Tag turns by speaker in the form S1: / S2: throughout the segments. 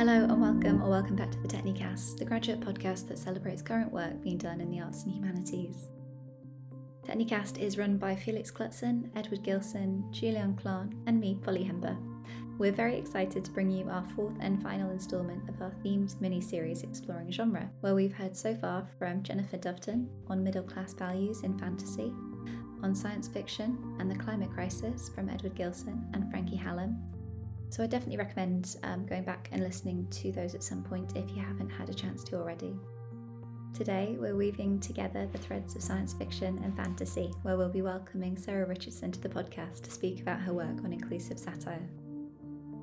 S1: Hello and welcome or welcome back to the Technicast, the graduate podcast that celebrates current work being done in the arts and humanities. Technicast is run by Felix Clutson, Edward Gilson, Julian Clon, and me, Polly Hember. We're very excited to bring you our fourth and final instalment of our themed mini series exploring genre, where we've heard so far from Jennifer Doveton on middle class values in fantasy, on science fiction and the climate crisis from Edward Gilson and Frankie Hallam, so I definitely recommend um, going back and listening to those at some point if you haven't had a chance to already. Today, we're weaving together the threads of science fiction and fantasy, where we'll be welcoming Sarah Richardson to the podcast to speak about her work on inclusive satire.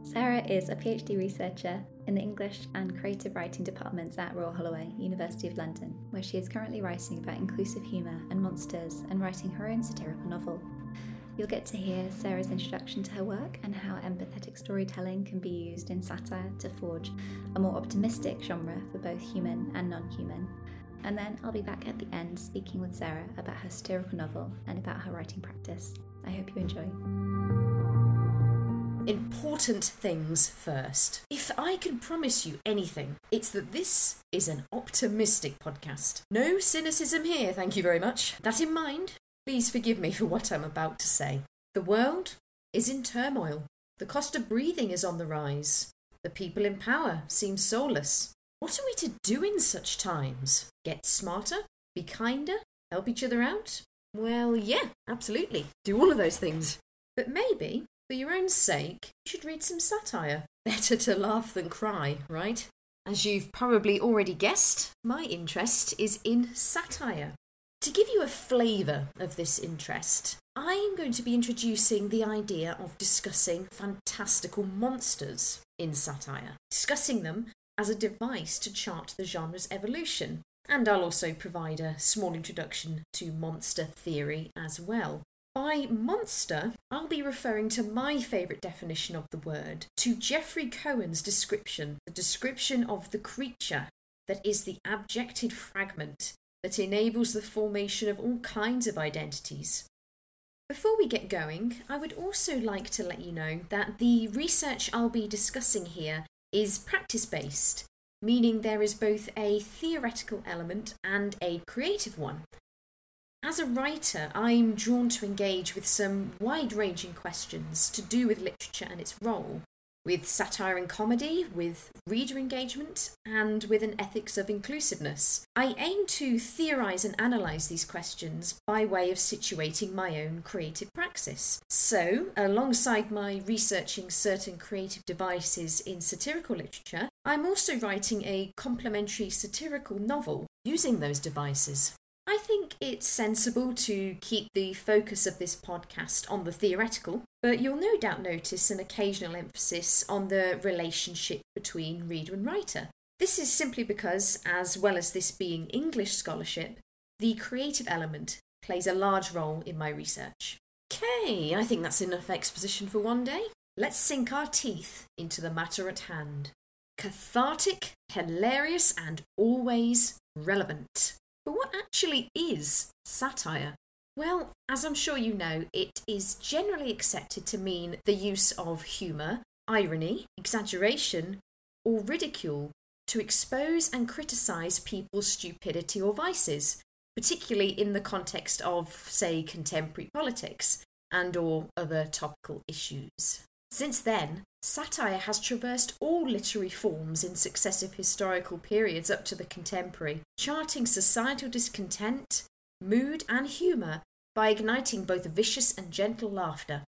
S1: Sarah is a PhD researcher in the English and Creative Writing departments at Royal Holloway, University of London, where she is currently writing about inclusive humour and monsters and writing her own satirical novel, You'll get to hear Sarah's introduction to her work and how empathetic storytelling can be used in satire to forge a more optimistic genre for both human and non human. And then I'll be back at the end speaking with Sarah about her satirical novel and about her writing practice. I hope you enjoy.
S2: Important things first. If I can promise you anything, it's that this is an optimistic podcast. No cynicism here, thank you very much. That in mind, Please forgive me for what I'm about to say. The world is in turmoil. The cost of breathing is on the rise. The people in power seem soulless. What are we to do in such times? Get smarter? Be kinder? Help each other out? Well, yeah, absolutely. Do all of those things. But maybe, for your own sake, you should read some satire. Better to laugh than cry, right? As you've probably already guessed, my interest is in satire. To give you a flavour of this interest, I am going to be introducing the idea of discussing fantastical monsters in satire, discussing them as a device to chart the genre's evolution. And I'll also provide a small introduction to monster theory as well. By monster, I'll be referring to my favourite definition of the word, to Jeffrey Cohen's description, the description of the creature that is the abjected fragment that enables the formation of all kinds of identities. Before we get going, I would also like to let you know that the research I'll be discussing here is practice based, meaning there is both a theoretical element and a creative one. As a writer, I'm drawn to engage with some wide ranging questions to do with literature and its role, with satire and comedy, with reader engagement, and with an ethics of inclusiveness. I aim to theorise and analyse these questions by way of situating my own creative praxis. So, alongside my researching certain creative devices in satirical literature, I'm also writing a complementary satirical novel using those devices. I think it's sensible to keep the focus of this podcast on the theoretical, but you'll no doubt notice an occasional emphasis on the relationship between reader and writer. This is simply because, as well as this being English scholarship, the creative element plays a large role in my research. Okay, I think that's enough exposition for one day. Let's sink our teeth into the matter at hand. Cathartic, hilarious, and always relevant. But what actually is satire? Well, as I'm sure you know, it is generally accepted to mean the use of humour, irony, exaggeration, or ridicule to expose and criticise people's stupidity or vices, particularly in the context of, say, contemporary politics and or other topical issues. Since then, satire has traversed all literary forms in successive historical periods up to the contemporary, charting societal discontent, mood, and humour by igniting both vicious and gentle laughter.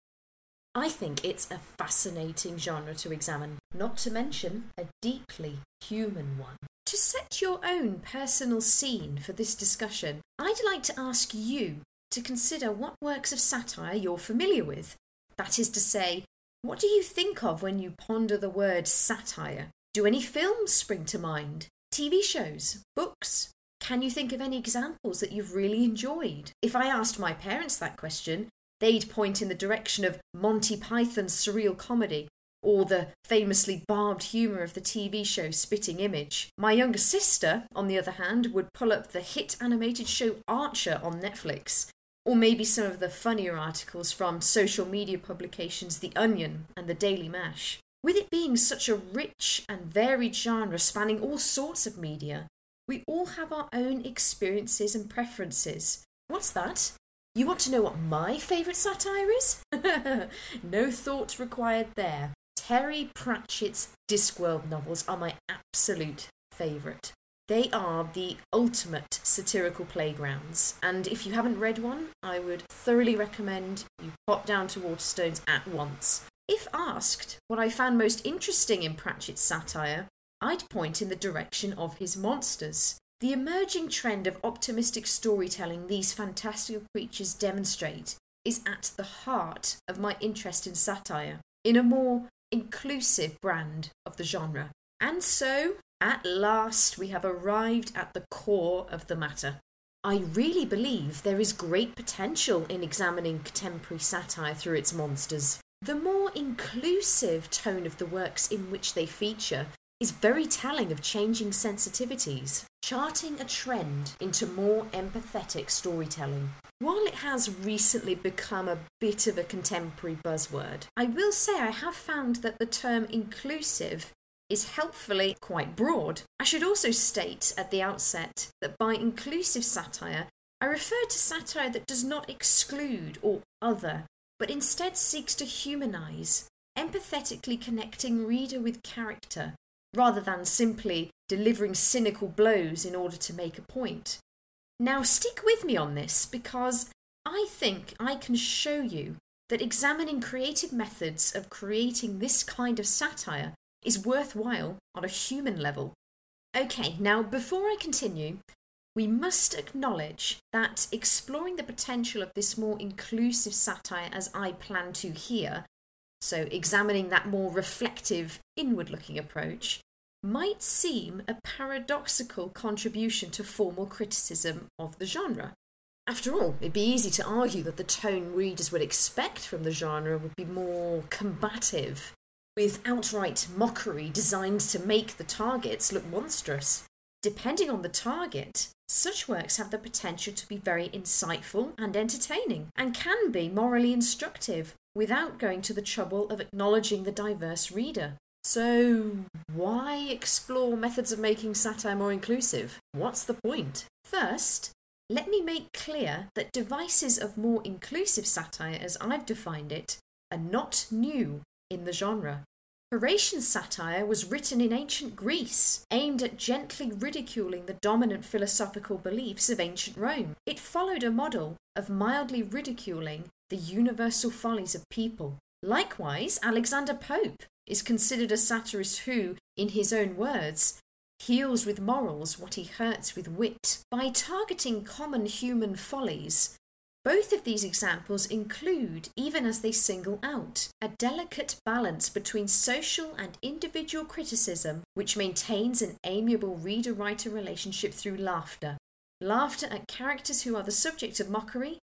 S2: I think it's a fascinating genre to examine, not to mention a deeply human one. To set your own personal scene for this discussion, I'd like to ask you to consider what works of satire you're familiar with. That is to say, what do you think of when you ponder the word satire? Do any films spring to mind? TV shows? Books? Can you think of any examples that you've really enjoyed? If I asked my parents that question, they'd point in the direction of Monty Python's surreal comedy or the famously barbed humour of the TV show Spitting Image. My younger sister, on the other hand, would pull up the hit animated show Archer on Netflix or maybe some of the funnier articles from social media publications The Onion and The Daily Mash. With it being such a rich and varied genre spanning all sorts of media, we all have our own experiences and preferences. What's that? You want to know what my favourite satire is? no thought required there. Terry Pratchett's Discworld novels are my absolute favourite. They are the ultimate satirical playgrounds, and if you haven't read one, I would thoroughly recommend you pop down to Waterstones at once. If asked what I found most interesting in Pratchett's satire, I'd point in the direction of his monsters. The emerging trend of optimistic storytelling these fantastical creatures demonstrate is at the heart of my interest in satire, in a more inclusive brand of the genre. And so, at last, we have arrived at the core of the matter. I really believe there is great potential in examining contemporary satire through its monsters. The more inclusive tone of the works in which they feature is very telling of changing sensitivities, charting a trend into more empathetic storytelling. While it has recently become a bit of a contemporary buzzword, I will say I have found that the term inclusive is helpfully quite broad. I should also state at the outset that by inclusive satire, I refer to satire that does not exclude or other, but instead seeks to humanise, empathetically connecting reader with character, rather than simply delivering cynical blows in order to make a point. Now, stick with me on this because I think I can show you that examining creative methods of creating this kind of satire is worthwhile on a human level. Okay, now before I continue, we must acknowledge that exploring the potential of this more inclusive satire as I plan to here, so examining that more reflective, inward looking approach, might seem a paradoxical contribution to formal criticism of the genre. After all, it'd be easy to argue that the tone readers would expect from the genre would be more combative, with outright mockery designed to make the targets look monstrous. Depending on the target, such works have the potential to be very insightful and entertaining, and can be morally instructive without going to the trouble of acknowledging the diverse reader. So, why explore methods of making satire more inclusive? What's the point? First, let me make clear that devices of more inclusive satire, as I've defined it, are not new in the genre. Horatian satire was written in ancient Greece, aimed at gently ridiculing the dominant philosophical beliefs of ancient Rome. It followed a model of mildly ridiculing the universal follies of people. Likewise, Alexander Pope is considered a satirist who, in his own words, heals with morals what he hurts with wit. By targeting common human follies, both of these examples include, even as they single out, a delicate balance between social and individual criticism which maintains an amiable reader writer relationship through laughter. Laughter at characters who are the subject of mockery,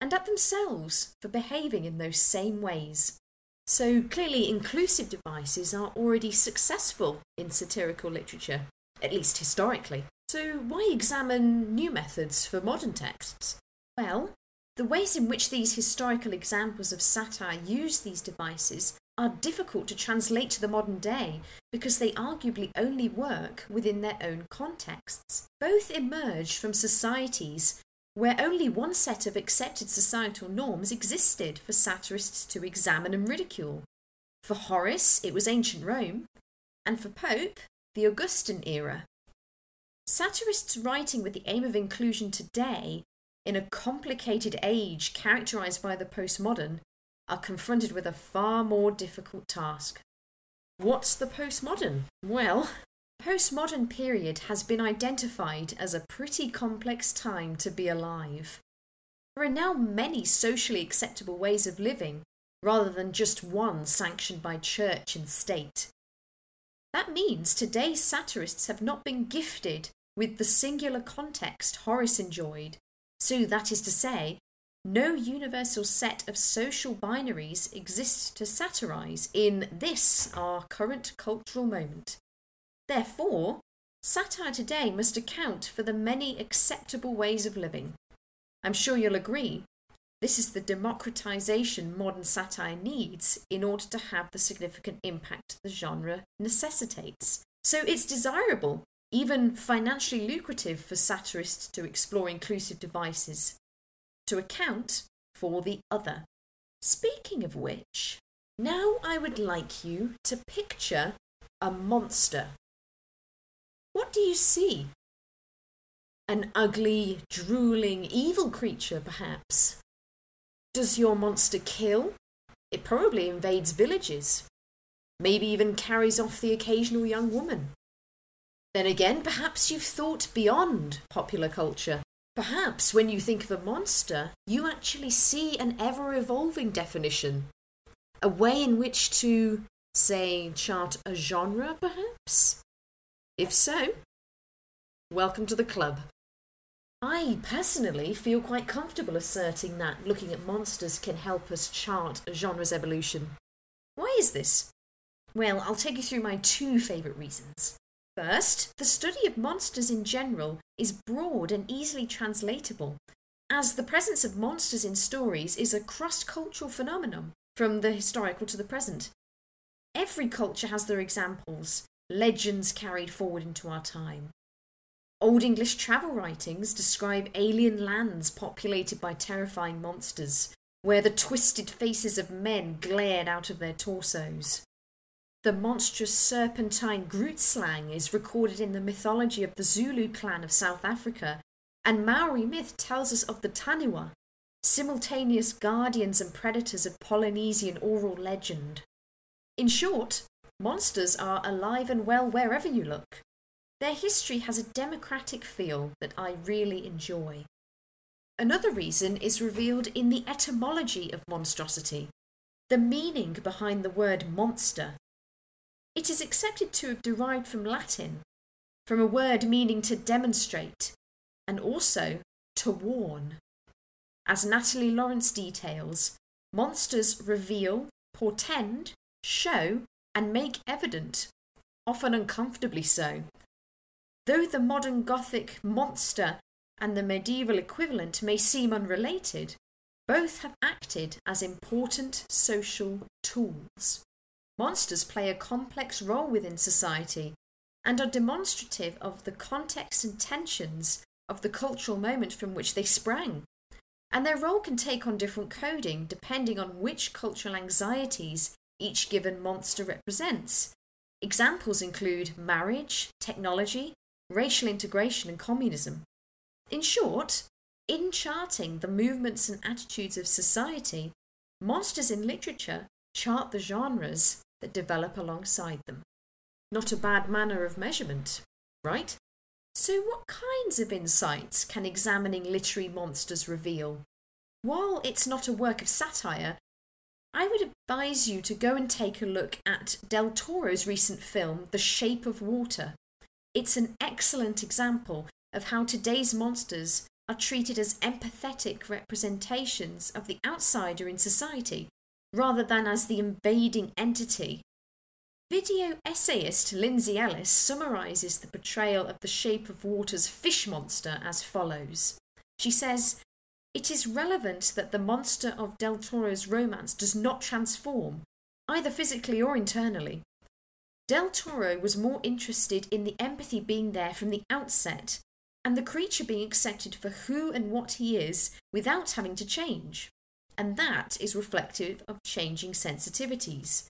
S2: and at themselves for behaving in those same ways. So clearly, inclusive devices are already successful in satirical literature, at least historically. So why examine new methods for modern texts? Well, the ways in which these historical examples of satire use these devices are difficult to translate to the modern day because they arguably only work within their own contexts. Both emerged from societies where only one set of accepted societal norms existed for satirists to examine and ridicule. For Horace, it was ancient Rome, and for Pope, the Augustan era. Satirists writing with the aim of inclusion today, in a complicated age characterized by the postmodern, are confronted with a far more difficult task. What's the postmodern? Well, the postmodern period has been identified as a pretty complex time to be alive. There are now many socially acceptable ways of living, rather than just one sanctioned by church and state. That means today's satirists have not been gifted with the singular context Horace enjoyed, so that is to say, no universal set of social binaries exists to satirize in this, our current cultural moment. Therefore, satire today must account for the many acceptable ways of living. I'm sure you'll agree This is the democratization modern satire needs in order to have the significant impact the genre necessitates. So it's desirable, even financially lucrative, for satirists to explore inclusive devices to account for the other. Speaking of which, now I would like you to picture a monster. What do you see? An ugly, drooling, evil creature, perhaps? Does your monster kill? It probably invades villages. Maybe even carries off the occasional young woman. Then again, perhaps you've thought beyond popular culture. Perhaps when you think of a monster, you actually see an ever evolving definition. A way in which to, say, chart a genre, perhaps? If so, welcome to the club. I personally feel quite comfortable asserting that looking at monsters can help us chart a genre's evolution. Why is this? Well, I'll take you through my two favourite reasons. First, the study of monsters in general is broad and easily translatable, as the presence of monsters in stories is a cross cultural phenomenon from the historical to the present. Every culture has their examples, legends carried forward into our time. Old English travel writings describe alien lands populated by terrifying monsters, where the twisted faces of men glared out of their torsos. The monstrous serpentine Grootslang is recorded in the mythology of the Zulu clan of South Africa, and Maori myth tells us of the Taniwha, simultaneous guardians and predators of Polynesian oral legend. In short, monsters are alive and well wherever you look. Their history has a democratic feel that I really enjoy. Another reason is revealed in the etymology of monstrosity, the meaning behind the word monster. It is accepted to have derived from Latin, from a word meaning to demonstrate, and also to warn. As Natalie Lawrence details, monsters reveal, portend, show, and make evident, often uncomfortably so, Though the modern Gothic monster and the medieval equivalent may seem unrelated, both have acted as important social tools. Monsters play a complex role within society and are demonstrative of the context and tensions of the cultural moment from which they sprang. And their role can take on different coding depending on which cultural anxieties each given monster represents. Examples include marriage, technology, racial integration, and communism. In short, in charting the movements and attitudes of society, monsters in literature chart the genres that develop alongside them. Not a bad manner of measurement, right? So, what kinds of insights can examining literary monsters reveal? While it's not a work of satire, I would advise you to go and take a look at Del Toro's recent film, The Shape of Water, it's an excellent example of how today's monsters are treated as empathetic representations of the outsider in society rather than as the invading entity. Video essayist Lindsay Ellis summarises the portrayal of the Shape of Water's fish monster as follows. She says, It is relevant that the monster of Del Toro's romance does not transform, either physically or internally. Del Toro was more interested in the empathy being there from the outset and the creature being accepted for who and what he is without having to change. And that is reflective of changing sensitivities.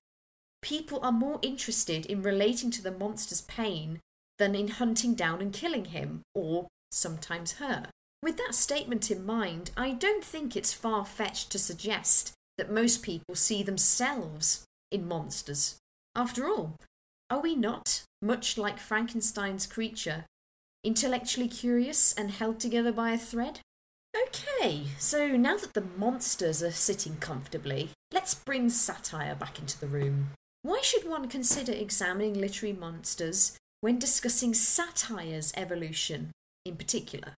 S2: People are more interested in relating to the monster's pain than in hunting down and killing him, or sometimes her. With that statement in mind, I don't think it's far fetched to suggest that most people see themselves in monsters. After all, are we not, much like Frankenstein's creature, intellectually curious and held together by a thread? Okay, so now that the monsters are sitting comfortably, let's bring satire back into the room. Why should one consider examining literary monsters when discussing satire's evolution in particular?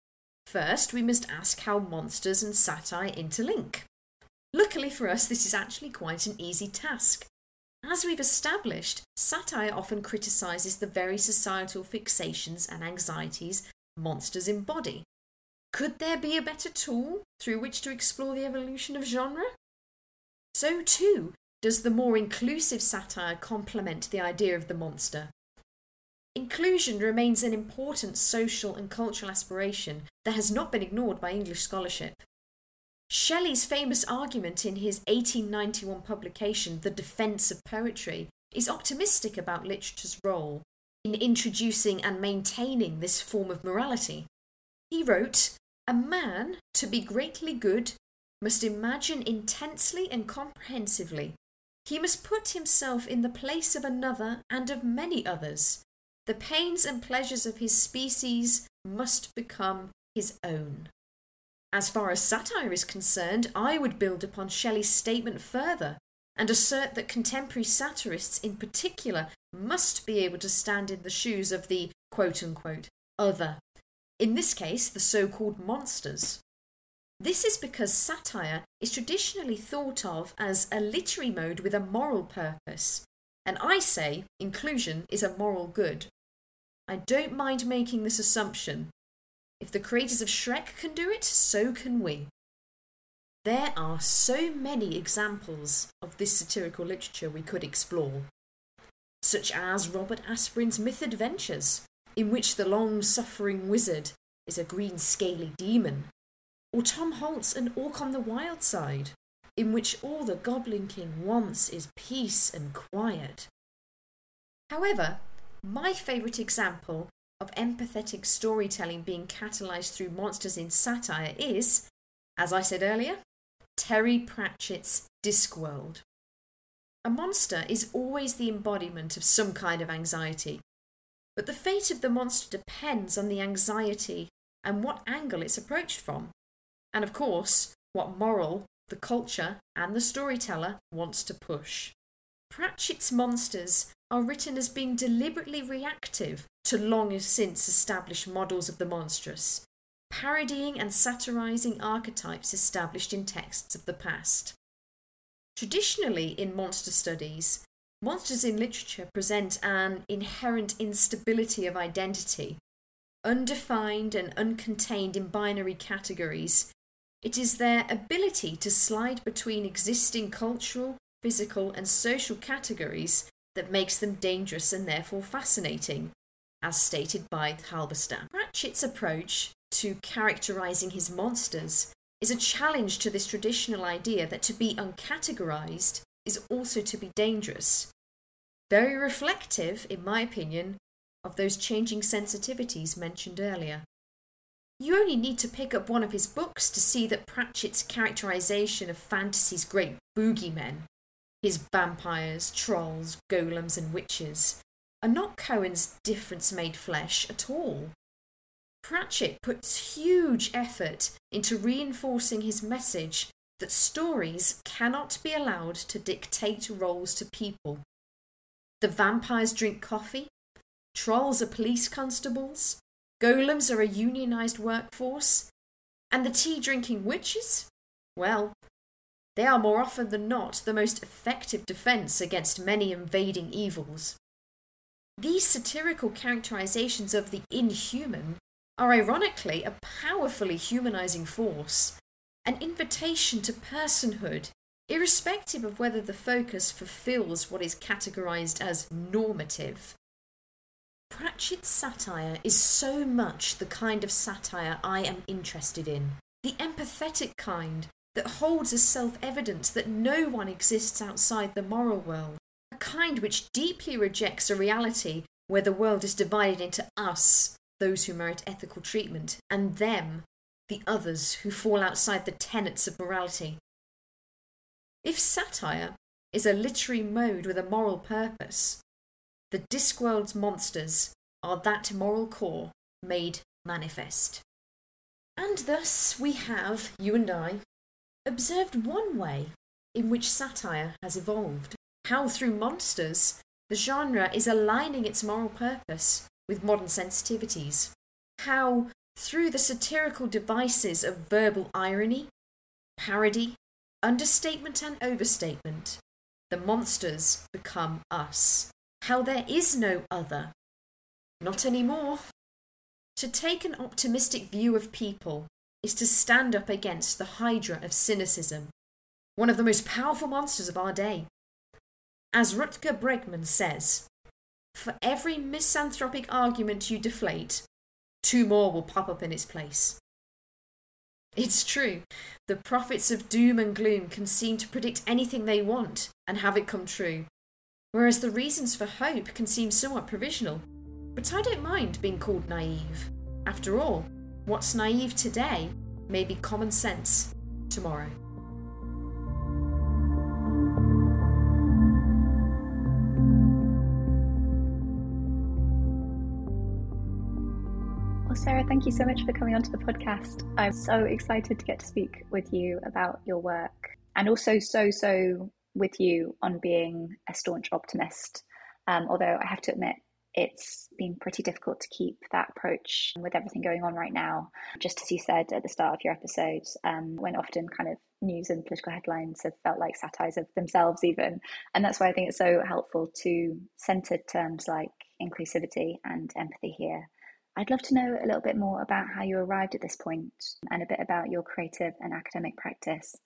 S2: First, we must ask how monsters and satire interlink. Luckily for us, this is actually quite an easy task. As we've established, satire often criticises the very societal fixations and anxieties monsters embody. Could there be a better tool through which to explore the evolution of genre? So, too, does the more inclusive satire complement the idea of the monster. Inclusion remains an important social and cultural aspiration that has not been ignored by English scholarship. Shelley's famous argument in his 1891 publication, The Defence of Poetry, is optimistic about literature's role in introducing and maintaining this form of morality. He wrote, A man, to be greatly good, must imagine intensely and comprehensively. He must put himself in the place of another and of many others. The pains and pleasures of his species must become his own. As far as satire is concerned, I would build upon Shelley's statement further and assert that contemporary satirists in particular must be able to stand in the shoes of the quote unquote other, in this case, the so called monsters. This is because satire is traditionally thought of as a literary mode with a moral purpose, and I say inclusion is a moral good. I don't mind making this assumption. If the creators of Shrek can do it, so can we. There are so many examples of this satirical literature we could explore, such as Robert Asprin's Myth Adventures, in which the long suffering wizard is a green scaly demon, or Tom Holt's An Orc on the Wild Side, in which all the Goblin King wants is peace and quiet. However, my favourite example of empathetic storytelling being catalysed through monsters in satire is, as I said earlier, Terry Pratchett's Discworld. A monster is always the embodiment of some kind of anxiety, but the fate of the monster depends on the anxiety and what angle it's approached from, and of course, what moral the culture and the storyteller wants to push. Pratchett's monsters are written as being deliberately reactive to long since established models of the monstrous, parodying and satirizing archetypes established in texts of the past. Traditionally, in monster studies, monsters in literature present an inherent instability of identity, undefined and uncontained in binary categories. It is their ability to slide between existing cultural, physical, and social categories that makes them dangerous and therefore fascinating, as stated by Halberstam. Pratchett's approach to characterizing his monsters is a challenge to this traditional idea that to be uncategorized is also to be dangerous. Very reflective, in my opinion, of those changing sensitivities mentioned earlier. You only need to pick up one of his books to see that Pratchett's characterization of fantasy's great boogeymen, his vampires, trolls, golems, and witches, are not Cohen's difference made flesh at all. Pratchett puts huge effort into reinforcing his message that stories cannot be allowed to dictate roles to people. The vampires drink coffee, trolls are police constables, golems are a unionised workforce, and the tea drinking witches? Well, they are more often than not the most effective defence against many invading evils. These satirical characterizations of the inhuman are ironically a powerfully humanizing force, an invitation to personhood, irrespective of whether the focus fulfills what is categorized as normative. Pratchett's satire is so much the kind of satire I am interested in, the empathetic kind that holds as self evident that no one exists outside the moral world, a kind which deeply rejects a reality where the world is divided into us those who merit ethical treatment, and them, the others who fall outside the tenets of morality. If satire is a literary mode with a moral purpose, the Discworld's monsters are that moral core made manifest. And thus we have, you and I, observed one way in which satire has evolved. How through monsters the genre is aligning its moral purpose with modern sensitivities. How, through the satirical devices of verbal irony, parody, understatement, and overstatement, the monsters become us. How there is no other. Not anymore. To take an optimistic view of people
S3: is to stand up against the hydra of cynicism, one of the most powerful monsters of our day. As Rutger Bregman says, for every misanthropic argument you deflate, two more will pop up in its place. It's true, the prophets of doom and gloom can seem to predict anything they want and have it come true, whereas the reasons for hope can seem somewhat provisional. But I don't mind being called naive. After all, what's naive today may be common sense tomorrow.
S4: Well, Sarah, thank you so much for coming onto the podcast. I'm so excited to get to speak with you about your work and also so, so with you on being a staunch optimist. Um, although I have to admit, it's been pretty difficult to keep that approach with everything going on right now. Just as you said at the start of your episode, um, when often kind of news and political headlines have felt like satires of themselves, even. And that's why I think it's so helpful to centre terms like inclusivity and empathy here I'd love to know a little bit more about how you arrived at this point and a bit about your creative and academic practice.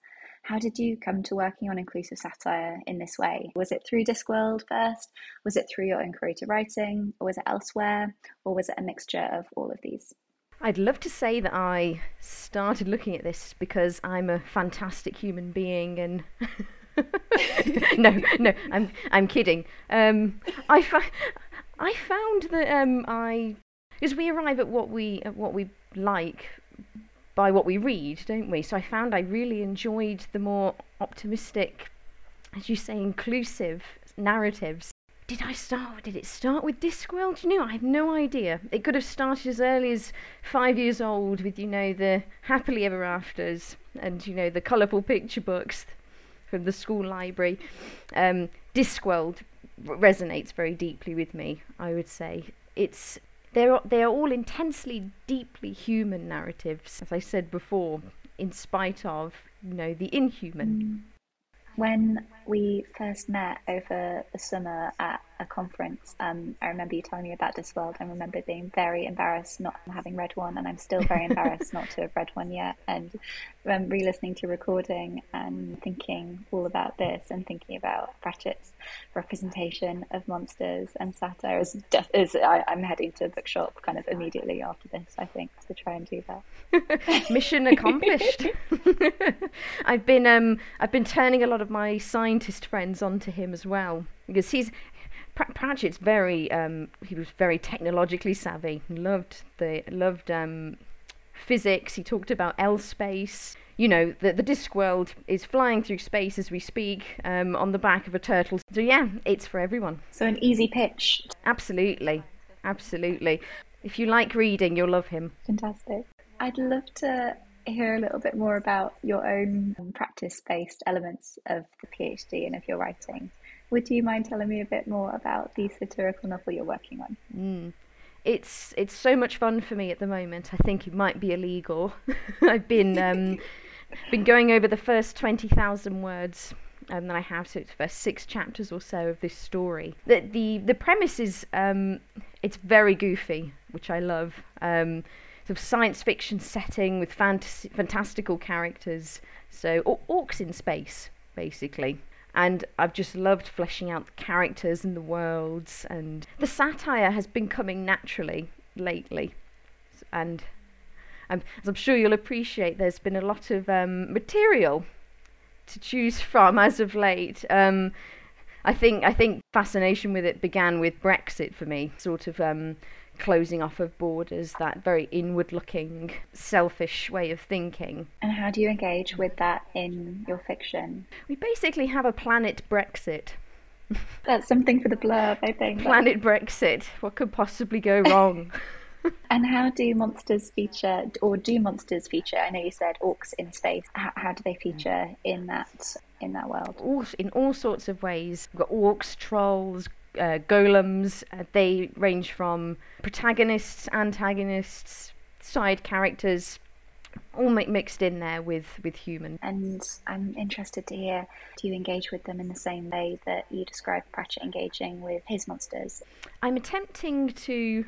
S4: How did you come to working on inclusive satire in this way? Was it through Discworld first? Was it through your own creative writing? Or was it elsewhere? Or was it a mixture of all of these?
S2: I'd love to say that I started looking at this because I'm a fantastic human being and. no, no, I'm I'm kidding. Um, I, fa- I found that um, I because we arrive at what we at what we like by what we read, don't we? So I found I really enjoyed the more optimistic, as you say, inclusive narratives. Did I start? Did it start with Discworld? You know, I have no idea. It could have started as early as five years old with, you know, the happily ever afters and, you know, the colourful picture books from the school library. Um, Discworld resonates very deeply with me, I would say. It's they're, they are all intensely, deeply human narratives, as I said before, in spite of, you know, the inhuman.
S4: When we first met over the summer at a conference, um, I remember you telling me about Discworld. and remember being very embarrassed not having read one, and I'm still very embarrassed not to have read one yet. And um, re-listening to recording and thinking all about this, and thinking about Pratchett's representation of monsters and satire is, def- is I, am heading to a bookshop kind of immediately after this. I think to try and do
S2: that. Mission accomplished. I've been um, I've been turning a lot of my scientist friends onto him as well because he's Pratchett's very um, he was very technologically savvy. Loved the loved um, physics. He talked about L space. You know, the the Discworld is flying through space as we speak um, on the back of a turtle. So yeah, it's for everyone.
S4: So an easy pitch.
S2: Absolutely, absolutely. If you like reading, you'll love him.
S4: Fantastic. I'd love to hear a little bit more about your own practice based elements of the PhD and of your writing. Would you mind telling me a bit more about the satirical novel you're working on?
S2: Mm. It's it's so much fun for me at the moment. I think it might be illegal. I've been um, been going over the first twenty thousand words um, that I have, so it's the first six chapters or so of this story. The the the premise is um, it's very goofy, which I love. Um, sort of science fiction setting with fantasy, fantastical characters. So or- orcs in space, basically. And I've just loved fleshing out the characters and the worlds. And the satire has been coming naturally lately. And um, as I'm sure you'll appreciate there's been a lot of um, material to choose from as of late. Um, I think I think fascination with it began with Brexit for me sort of um, closing off of borders, that very inward looking, selfish way of thinking.
S4: And how do you engage with that in your fiction?
S2: We basically have a planet Brexit.
S4: That's something for the blurb, I think.
S2: Planet Brexit. What could possibly go wrong?
S4: and how do monsters feature, or do monsters feature? I know you said orcs in space. How, how do they hmm. feature in that in that world?
S2: All, in all sorts of ways. We've got orcs, trolls, uh, golems. Uh, they range from protagonists, antagonists, side characters, all mixed in there with with human.
S4: And I'm interested to hear: do you engage with them in the same way that you described Pratchett engaging with his monsters?
S2: I'm attempting to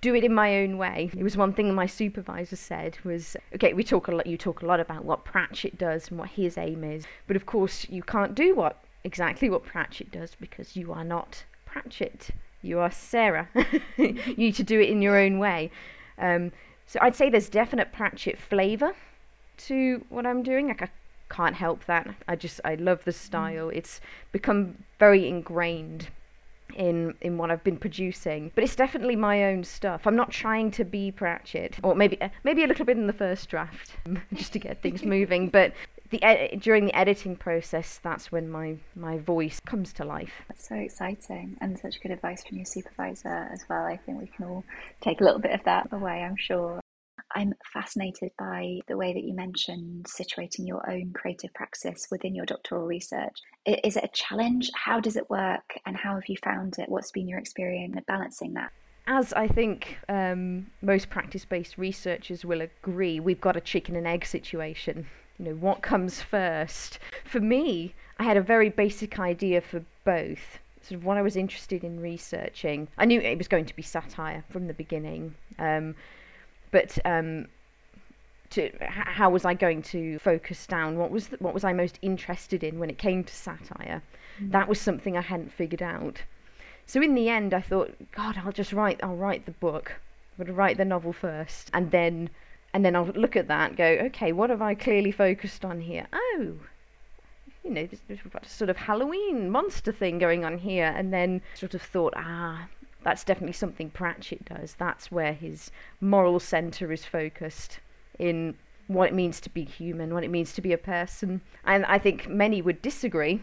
S2: do it in my own way. It was one thing my supervisor said was, okay, we talk a lot. You talk a lot about what Pratchett does and what his aim is, but of course you can't do what exactly what Pratchett does because you are not Pratchett. You are Sarah. you need to do it in your own way. Um, so I'd say there's definite Pratchett flavour to what I'm doing. Like I can't help that. I just I love the style. Mm. It's become very ingrained in in what I've been producing. But it's definitely my own stuff. I'm not trying to be Pratchett, or maybe maybe a little bit in the first draft, just to get things moving. But the ed- during the editing process, that's when my my voice comes to life.
S4: That's so exciting, and such good advice from your supervisor as well. I think we can all take a little bit of that away. I'm sure. I'm fascinated by the way that you mentioned situating your own creative practice within your doctoral research. Is it a challenge? How does it work? And how have you found it? What's been your experience balancing that?
S2: As I think um, most practice based researchers will agree, we've got a chicken and egg situation. You know, what comes first? For me, I had a very basic idea for both sort of what I was interested in researching. I knew it was going to be satire from the beginning. Um, but um, to how was I going to focus down? What was the, what was I most interested in when it came to satire? Mm. That was something I hadn't figured out. So in the end, I thought, God, I'll just write. I'll write the book. I'm going to write the novel first, and then and then I'll look at that and go, okay, what have I clearly focused on here? Oh, you know, got a sort of Halloween monster thing going on here, and then sort of thought, ah, that's definitely something Pratchett does. That's where his moral centre is focused in what it means to be human, what it means to be a person. And I think many would disagree,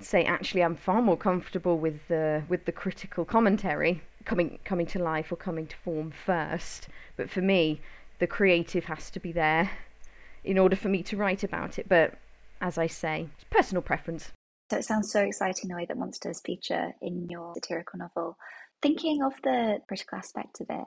S2: say actually I'm far more comfortable with the with the critical commentary coming coming to life or coming to form first. But for me, the creative has to be there in order for me to write about it. But as I say, it's personal preference.
S4: So it sounds so exciting the way that monsters feature in your satirical novel. Thinking of the critical aspect of it,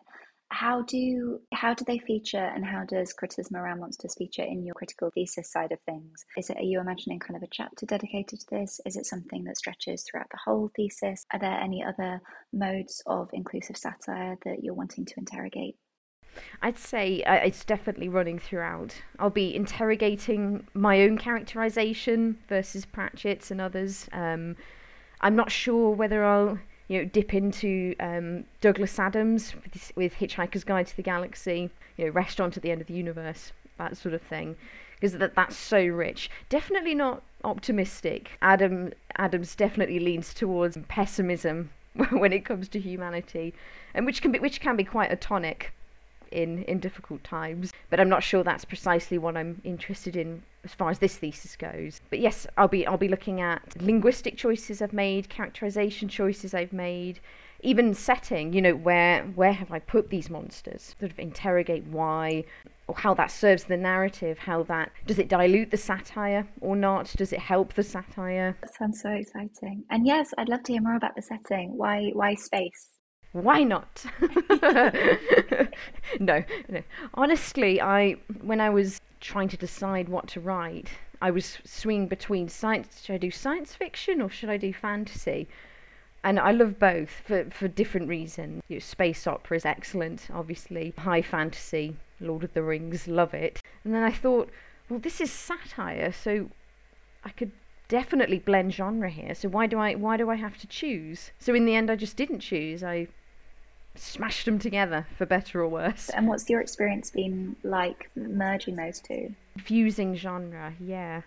S4: how do how do they feature and how does criticism around monsters feature in your critical thesis side of things? Is it are you imagining kind of a chapter dedicated to this? Is it something that stretches throughout the whole thesis? Are there any other modes of inclusive satire that you're wanting to interrogate?
S2: I'd say uh, it's definitely running throughout. I'll be interrogating my own characterization versus Pratchett's and others. Um, I'm not sure whether I'll you know, dip into um, Douglas Adams with, with Hitchhiker's Guide to the Galaxy, you know, Restaurant at the End of the Universe, that sort of thing, because that that's so rich. Definitely not optimistic. Adam Adams definitely leans towards pessimism when it comes to humanity, and which can be which can be quite a tonic in in difficult times. But I'm not sure that's precisely what I'm interested in as far as this thesis goes. But yes, I'll be I'll be looking at linguistic choices I've made, characterization choices I've made, even setting. You know, where where have I put these monsters? Sort of interrogate why or how that serves the narrative. How that does it dilute the satire or not? Does it help the satire?
S4: That sounds so exciting. And yes, I'd love to hear more about the setting. Why why space?
S2: Why not? no, no. Honestly, I when I was trying to decide what to write, I was swinging between science. Should I do science fiction or should I do fantasy? And I love both for for different reasons. You know, space opera is excellent, obviously. High fantasy, Lord of the Rings, love it. And then I thought, well, this is satire, so I could definitely blend genre here. So why do I why do I have to choose? So in the end, I just didn't choose. I smashed them together for better or worse.
S4: And what's your experience been like merging those two?
S2: Fusing genre, yeah.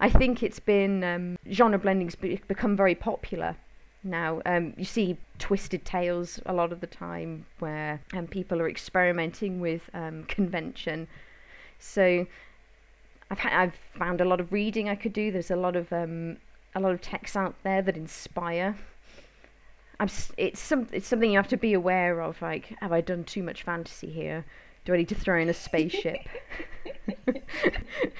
S2: I think it's been um, genre blending's become very popular now. Um, you see twisted tales a lot of the time where um, people are experimenting with um, convention. So I've ha- I've found a lot of reading I could do. There's a lot of um, a lot of texts out there that inspire I'm, it's some it's something you have to be aware of. Like, have I done too much fantasy here? Do I need to throw in a spaceship?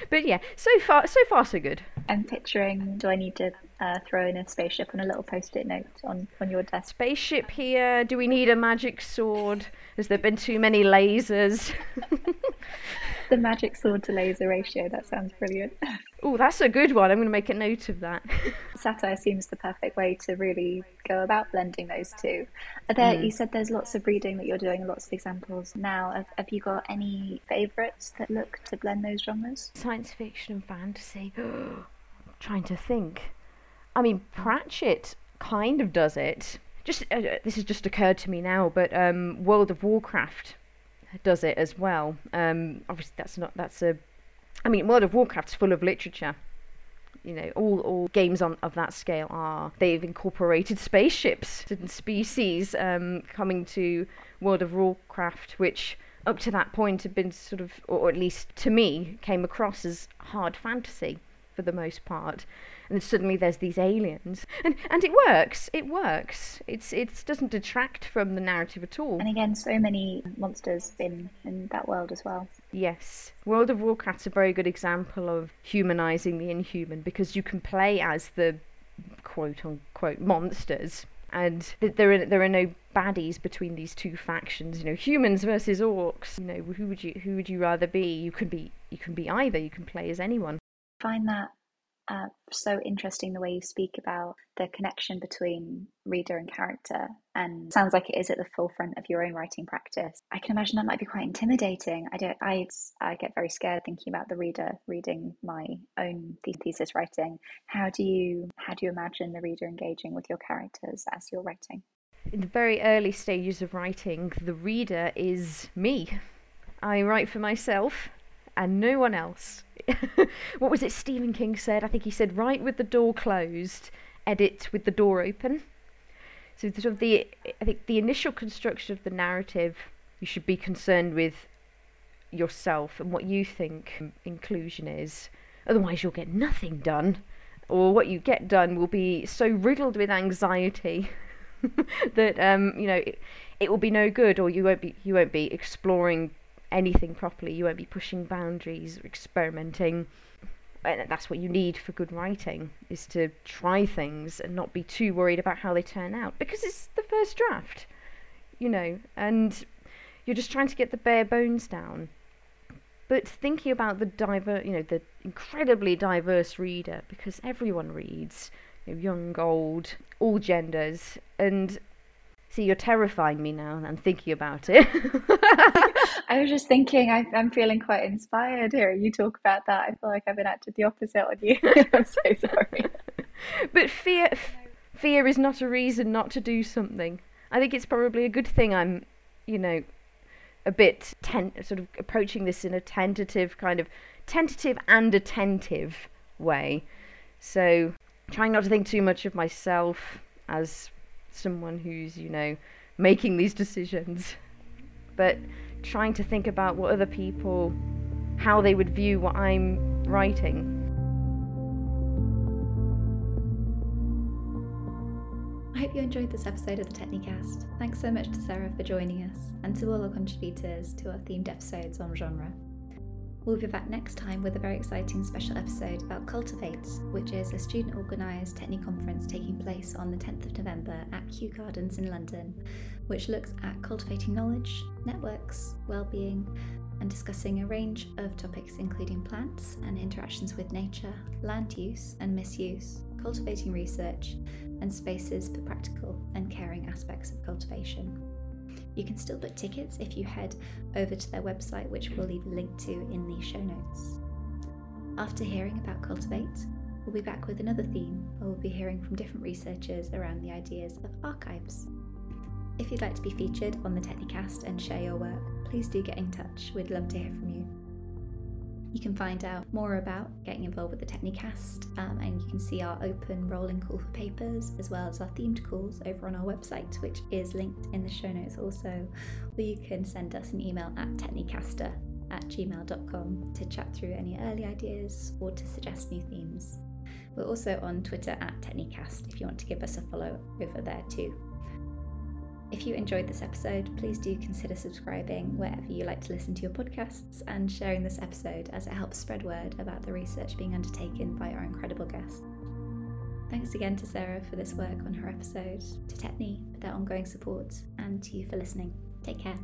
S2: but yeah, so far so far so good.
S4: I'm picturing. Do I need to uh, throw in a spaceship on a little post-it note on on your desk?
S2: Spaceship here. Do we need a magic sword? Has there been too many lasers?
S1: the magic sword to laser ratio. That sounds brilliant.
S2: Oh, that's a good one. I'm going to make a note of that.
S1: Satire seems the perfect way to really go about blending those two. Are there? Mm. You said there's lots of reading that you're doing, lots of examples now. Have, have you got any favourites that look to blend those genres?
S2: Science fiction and fantasy. trying to think. I mean, Pratchett kind of does it. Just uh, this has just occurred to me now, but um, World of Warcraft does it as well. Um, obviously, that's not that's a. I mean, World of Warcraft's full of literature. You know, all all games on of that scale are they've incorporated spaceships and species um, coming to World of Warcraft, which up to that point had been sort of, or at least to me, came across as hard fantasy for the most part and suddenly there's these aliens, and and it works. It works. It's it doesn't detract from the narrative at all.
S1: And again, so many monsters in in that world as well.
S2: Yes, World of Warcraft's a very good example of humanizing the inhuman because you can play as the quote unquote monsters and there are there are no baddies between these two factions. You know, humans versus orcs. You know, who would you who would you rather be? You can be you can be either. You can play as anyone.
S1: Find that uh, so interesting the way you speak about the connection between reader and character and sounds like it is at the forefront of your own writing practice. I can imagine that might be quite intimidating. I don't i i get very scared thinking about the reader reading my own thesis writing. How do you how do you imagine the reader engaging with your characters as you're writing?
S2: In the very early stages of writing the reader is me. I write for myself and no one else. what was it Stephen King said? I think he said, write with the door closed, edit with the door open. So sort of the I think the initial construction of the narrative, you should be concerned with yourself and what you think inclusion is. Otherwise, you'll get nothing done, or what you get done will be so riddled with anxiety that um, you know it, it will be no good, or you won't be you won't be exploring anything properly. You won't be pushing boundaries or experimenting. And that's what you need for good writing is to try things and not be too worried about how they turn out because it's the first draft, you know, and you're just trying to get the bare bones down. But thinking about the diver, you know, the incredibly diverse reader because everyone reads, you know, young, old, all genders, and See, you're terrifying me now. I'm thinking about it.
S1: I was just thinking, I, am feeling quite inspired hearing you talk about that. I feel like I've been acted the opposite on you. I'm so sorry.
S2: But fear, fear is not a reason not to do something. I think it's probably a good thing I'm, you know, a bit ten- sort of approaching this in a tentative kind of tentative and attentive way. So trying not to think too much of myself as someone who's, you know, making these decisions, but trying to think about what other people, how they would view what I'm writing.
S1: I hope you enjoyed this episode of the Technicast. Thanks so much to Sarah for joining us, and to all our contributors to our themed episodes on genre. We'll be back next time with a very exciting special episode about Cultivate, which is a student organised Techne conference taking place on the 10th of November at Kew Gardens in London, which looks at cultivating knowledge, networks, well-being, and discussing a range of topics including plants and interactions with nature, land use and misuse, cultivating research, and spaces for practical and caring aspects of cultivation. You can still book tickets if you head over to their website, which we'll leave a link to in the show notes. After hearing about Cultivate, we'll be back with another theme where we'll be hearing from different researchers around the ideas of archives. If you'd like to be featured on the Technicast and share your work, please do get in touch. We'd love to hear from you. You can find out more about getting involved with the Technicast um, and you can see our open rolling call for papers as well as our themed calls over on our website, which is linked in the show notes also. Or you can send us an email at technicaster at gmail.com to chat through any early ideas or to suggest new themes. We're also on Twitter at Technicast if you want to give us a follow over there too. If you enjoyed this episode, please do consider subscribing wherever you like to listen to your podcasts and sharing this episode as it helps spread word about the research being undertaken by our incredible guests. Thanks again to Sarah for this work on her episode, to Techne for their ongoing support, and to you for listening. Take care.